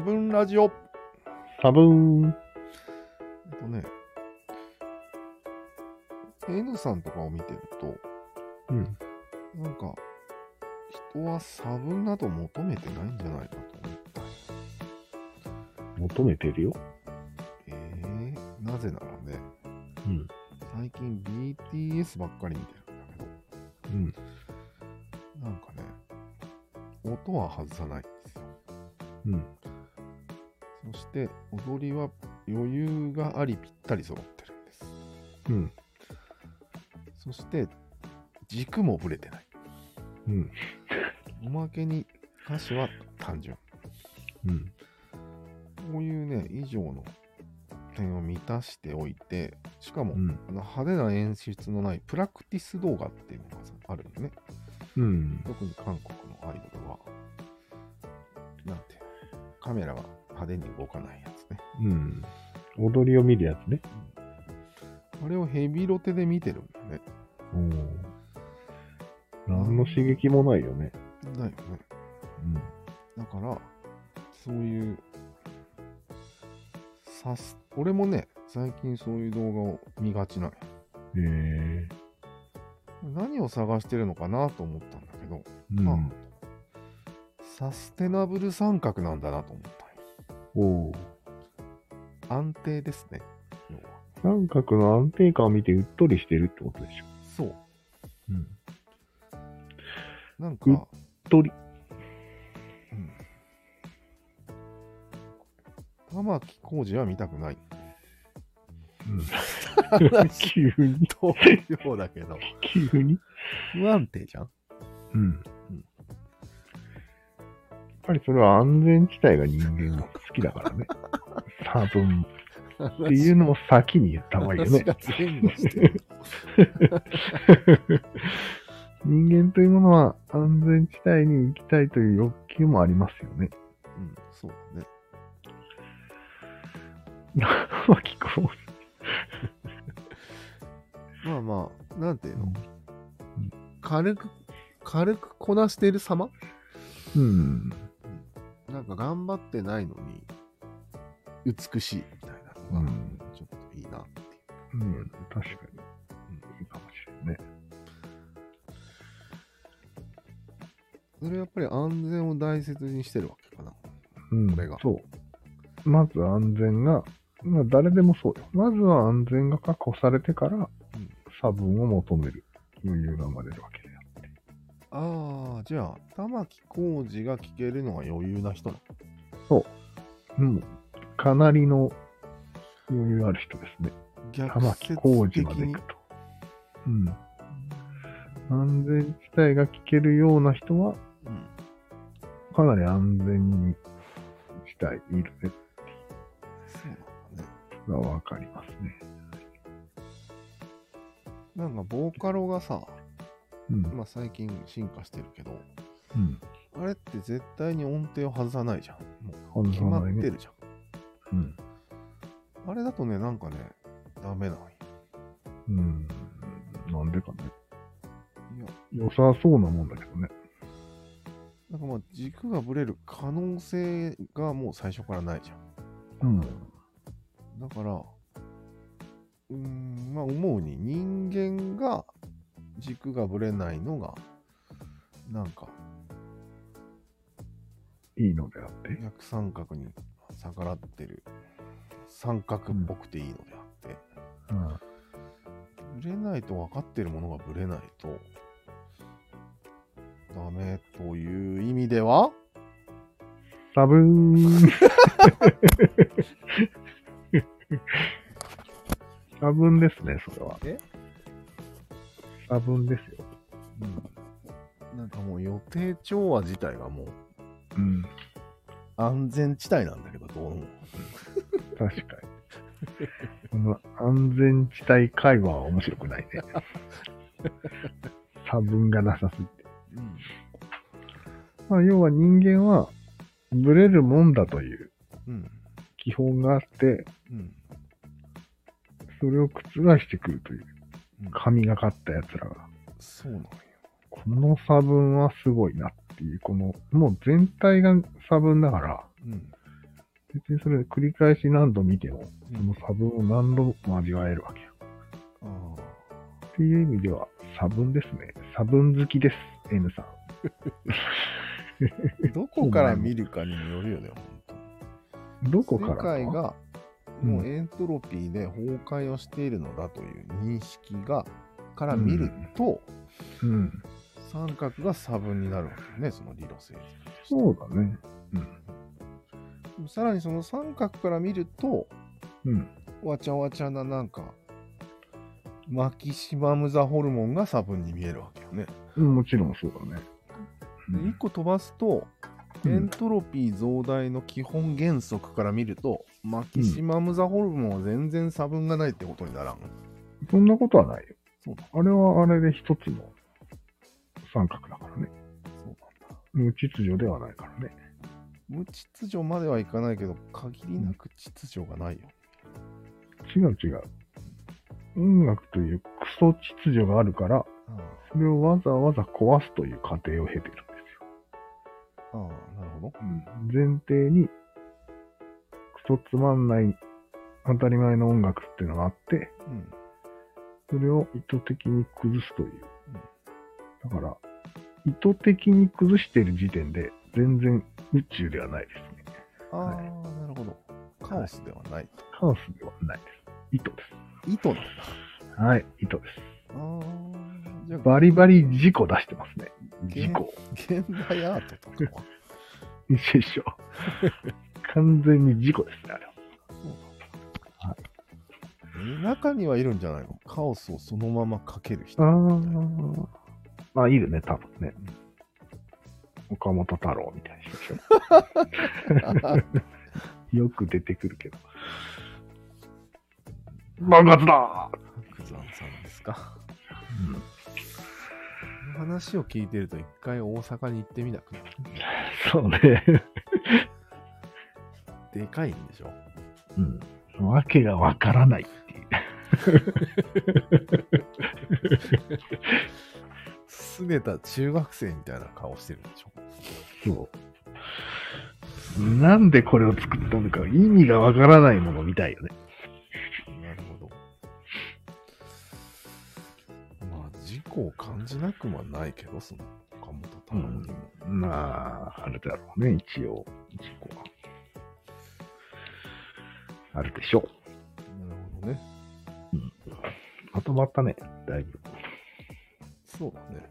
差分ラジオ。多分、えっとね、N さんとかを見てると、うん。なんか、人は差分など求めてないんじゃないかと思った。求めてるよ。えー、なぜならね、うん。最近 BTS ばっかり見てるんだうん。けど、なんかね、音は外さないんですよ。うん。そして、踊りは余裕がありぴったり揃ってるんです。うん。そして、軸もぶれてない。うん。おまけに歌詞は単純。うん。こういうね、以上の点を満たしておいて、しかも、うん。あの派手な演出のないプラクティス動画っていうのがあるんでね。うん。特に韓国のアイドルは、なんてカメラが派手に動かないやつね。うん。踊りを見るやつね。あれをヘビロテで見てるんだね。おお。何の刺激もないよね。だよね。だから、そういう、さす、俺もね、最近そういう動画を見がちなの。へえ何を探してるのかなと思ったんだけど、うん。あサステナブル三角なんだなと思ったおお。よ安定ですね。三角の安定感を見てうっとりしてるってことでしょ。そう。うん。なんか、うっとり。うん玉置浩二は見たくない。うん。話 急に。とようだけど、急に？不安定じゃんうん。やっぱりそれは安全地帯が人間の好きだからね。多分。っていうのも先に言った方がいいよね。人間というものは安全地帯に行きたいという欲求もありますよね。うん、そうだね。生きこまあまあ、なんていうの、うん軽く、軽くこなしている様？うん。なんか頑張ってないのに、美しいみたいなのが、うんちょっといいなっていう。うん。確かに。いいかもしれないね。それやっぱり安全を大切にしてるわけかな。うん。これがそう。まず安全が、まあ誰でもそうよ。まずは安全が確保されてから、差分を求める余裕が生まれるわけ。ああ、じゃあ、玉置浩二が聞けるのが余裕な人なうん。かなりの余裕ある人ですね。の玉置浩二まで行くと。うん。安全地帯が聞けるような人は、うん。かなり安全に地帯にいるね。そうなんだね。がわかりますね。なんか、ボーカロがさ、うん。まあ最近進化してるけど、うん。あれって絶対に音程を外さないじゃん。もう外決ま。ってるじゃうん。ん。あれだとね、なんかね、ダメなのよ。うん。なんでかね。いや、良さそうなもんだけどね。なんかまあ軸がぶれる可能性がもう最初からないじゃん。うん。だから、うーん、まあ思うに人間が軸がぶれないのが、なんかいいのであって？逆三角に逆らってる三角っぽくていいのであって、うん。ぶれないと分かってるものがぶれないと、ダメという意味では、多分、多分ですね、それは。え？多分ですよ。うん、なんかもう予定調和自体がもううん。安全地帯なんだけど、どうも。確かに。この安全地帯会話は面白くないね。差分がなさすぎて。うんまあ、要は人間は、ブレるもんだといううん。基本があって、うん。それを覆してくるといううん神がかった奴らが。そうなのよ。この差分はすごいなっていう、この、もう全体が差分だから、うん。別にそれ繰り返し何度見ても、うんその差分を何度も味わえるわけよ。あっていう意味では、差分ですね。差分好きです、N さん。ー どこから見るかにもよるよね、本当に。どこから世界がうんもうエントロピーで崩壊をしているのだという認識が、から見ると、うん。三角が差分になるわけよね、その理路整然。そうだね。さらにその三角から見ると、うん。わちゃわちゃななんか、マキシマムザホルモンが差分に見えるわけよね。うん。もちろんそうだね。で、1個飛ばすと、うんエントロピー増大の基本原則から見ると、マキシマムザホルモンは全然差分がないってことにならん。そんなことはないよ。そうだ。あれはあれで一つの三角だからね。そうなんだ。無秩序ではないからね。無秩序まではいかないけど、限りなく秩序がないよ。違う違う。音楽というクソ秩序があるから、それをわざわざ壊すという過程を経てる。ああ、なるほど。前提に、クソつまんない当たり前の音楽っていうのがあって、うん。それを意図的に崩すという。だから、意図的に崩している時点で、全然宇宙ではないですね。ああ、はいなるほど。カオスではない。カオスではないです。意図で意図なんだ。す。はい、意図です。ああ、じゃあ、バリバリ事故出してますね。事故。現代アートとかは。一緒一緒。完全に事故ですね、あれは。え中にはいるんじゃないの？カオスをそのままかける人。あー。まあ、いるね、多分ね。岡本太郎みたいな人でしょ。よく出てくるけど。爆発だ白山さんですか。うん話を聞いてると一回大阪に行ってみたくなる。そうね。でかいんでしょ？うん。わけがわからないっていう。すねた中学生みたいな顔してるんでしょ？そう。なんでこれを作ったのか意味がわからないものみたいよね。まあ、事故を感じなくはないけど、その岡本太郎にも。まあ、あるだろうね、一応。事故は。あるでしょう。なるほどね。まとまったね、だいぶ。そうだね。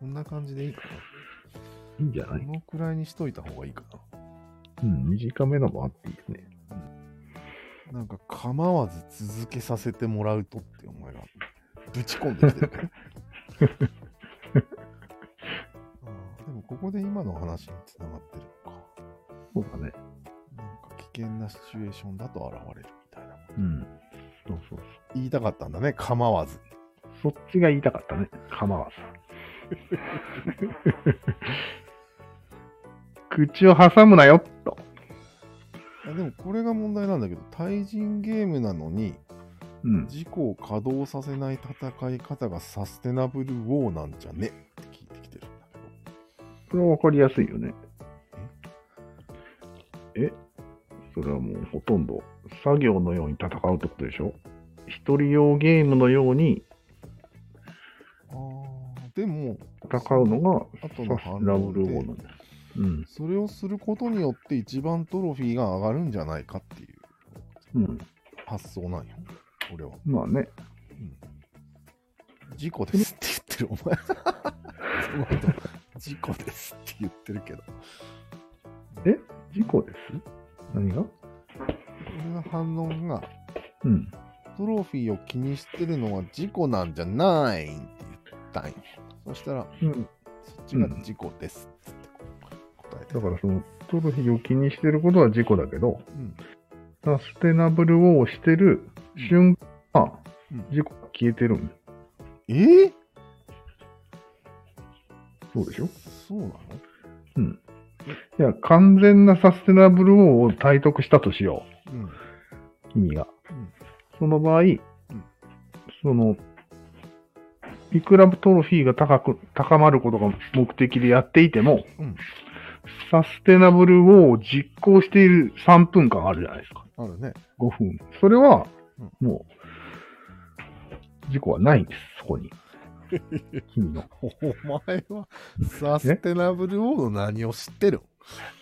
こんな感じでいいかいいんじゃなない？このくらいにしといた方がいいかうん、短めのもあっていいね。な。なんか構わず続けさせてもらうとってお前がぶち込んできてる でもここで今の話につながってるのか。そうだね。なんか危険なシチュエーションだと現れるみたいな。うん。そうそう言いたかったんだね、構わず。そっちが言いたかったね。構わず。口を挟むなよ、と。あでもこれが問題なんだけど、対人ゲームなのに、うん。事故を稼働させない戦い方がサステナブルウォーなんじゃね？って聞いてきてるんだけど。それはわかりやすいよね。え？それはもうほとんど作業のように戦うってことでしょ？一人用ゲームのようにあーでも、戦うのがサステナブルウォーなんだよ。うん。それをすることによって一番トロフィーが上がるんじゃないかっていううん。発想なんよ。俺は。まあね。事故ですって言ってる、お前。その後、事故ですって言ってるけど。え？事故です？何が？俺の反論が、うん。トロフィーを気にしてるのは事故なんじゃないって言ったんよ。そしたら、うん。そっちが事故ですって答えてだからそのトロフィーを気にしてることは事故だけど、うん。サステナブルをしてる瞬間、うん事故が消えてるんえ？ー、そうでしょ？そうなの？うん。いや、完全なサステナブルウォーを体得したとしようん。う。君が。うんその場合、その、いくらトロフィーが高く、高まることが目的でやっていても、うんサステナブルを実行している3分間あるじゃないですか。あるね。5分。それはうん、もう、事故はないんです、そこに。君の。お前はサステナブル王の何を知ってる？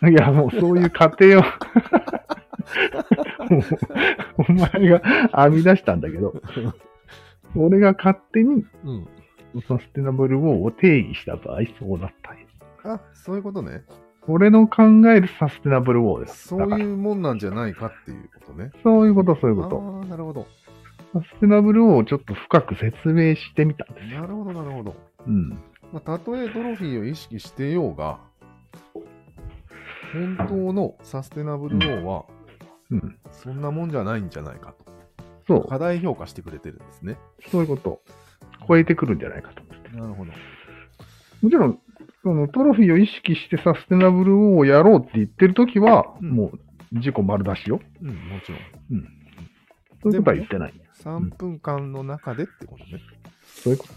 いや、もうそういう過程を お前が編み出したんだけど、俺が勝手にうん。サステナブルウォーを定義した場合、そうだったあ、そういうことね。俺の考えるサステナブルウォーです。そういうもんなんじゃないかっていうことね。そういうこと、そういうこと。ああ、なるほど。サステナブルウォーをちょっと深く説明してみたんですよ。なるほど、なるほど。うん。まあ、たとえトロフィーを意識してようが、本当のサステナブル王は、うん。そんなもんじゃないんじゃないかと。そう、過大評価してくれてるんですね。そういうこと。超えてくるんじゃないかと。なるほど。もちろん、そのトロフィーを意識してサステナブルをやろうって言ってるときは、うんもう自己丸出しよ。うん、もちろん。そういうことは言ってない。3分間の中でってことね。そういうこと。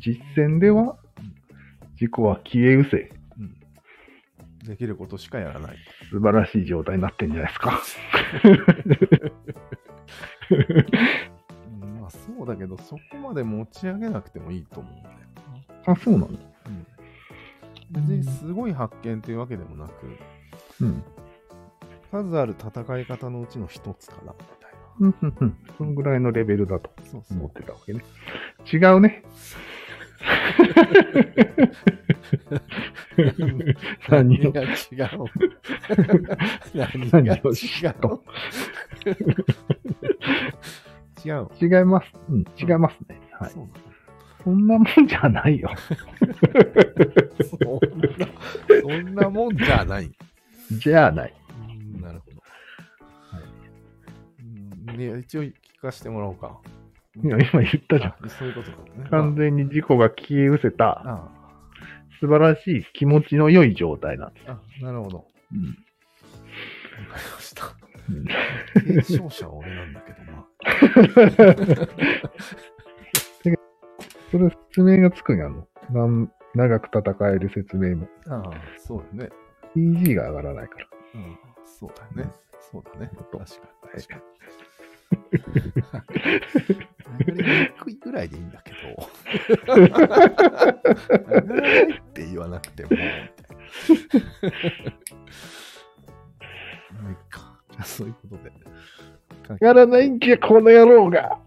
実践では、自己は消え失せ。うん。できることしかやらない。素晴らしい状態になってんじゃないですか。うん、まあそうだけど、そこまで持ち上げなくてもいいと思うんだよあ、そうなんだ。別にすごい発見というわけでもなく、うん。数ある戦い方のうちの一つかな、みたいうん、うん、うん。そのぐらいのレベルだとな。そうそう。思ってたわけね。違うね。何が違う何が違う？違う。違います。うん、違いますね。はい。そんなもんじゃないよ。そんな、そんなもんじゃない。じゃあない。うんなるほど。はい。うんで一応聞かせてもらおうか。いや、今言ったじゃん。あそういうことだね。完全に自己が消え失せたあ素晴らしい気持ちの良い状態なんです。あ、あなるほど。わうんかりました。うん継承者は俺なんだけどな。それ説明がつくんやの。なん長く戦える説明も。ああ、そうよね。PG が上がらないから。うん、そうだよね。そうだね。確かに。確かに。にくいぐらいでいいんだけど。いって言わなくても、みたいな。まあいいか。じゃあそういうことで。やらないんけ、この野郎が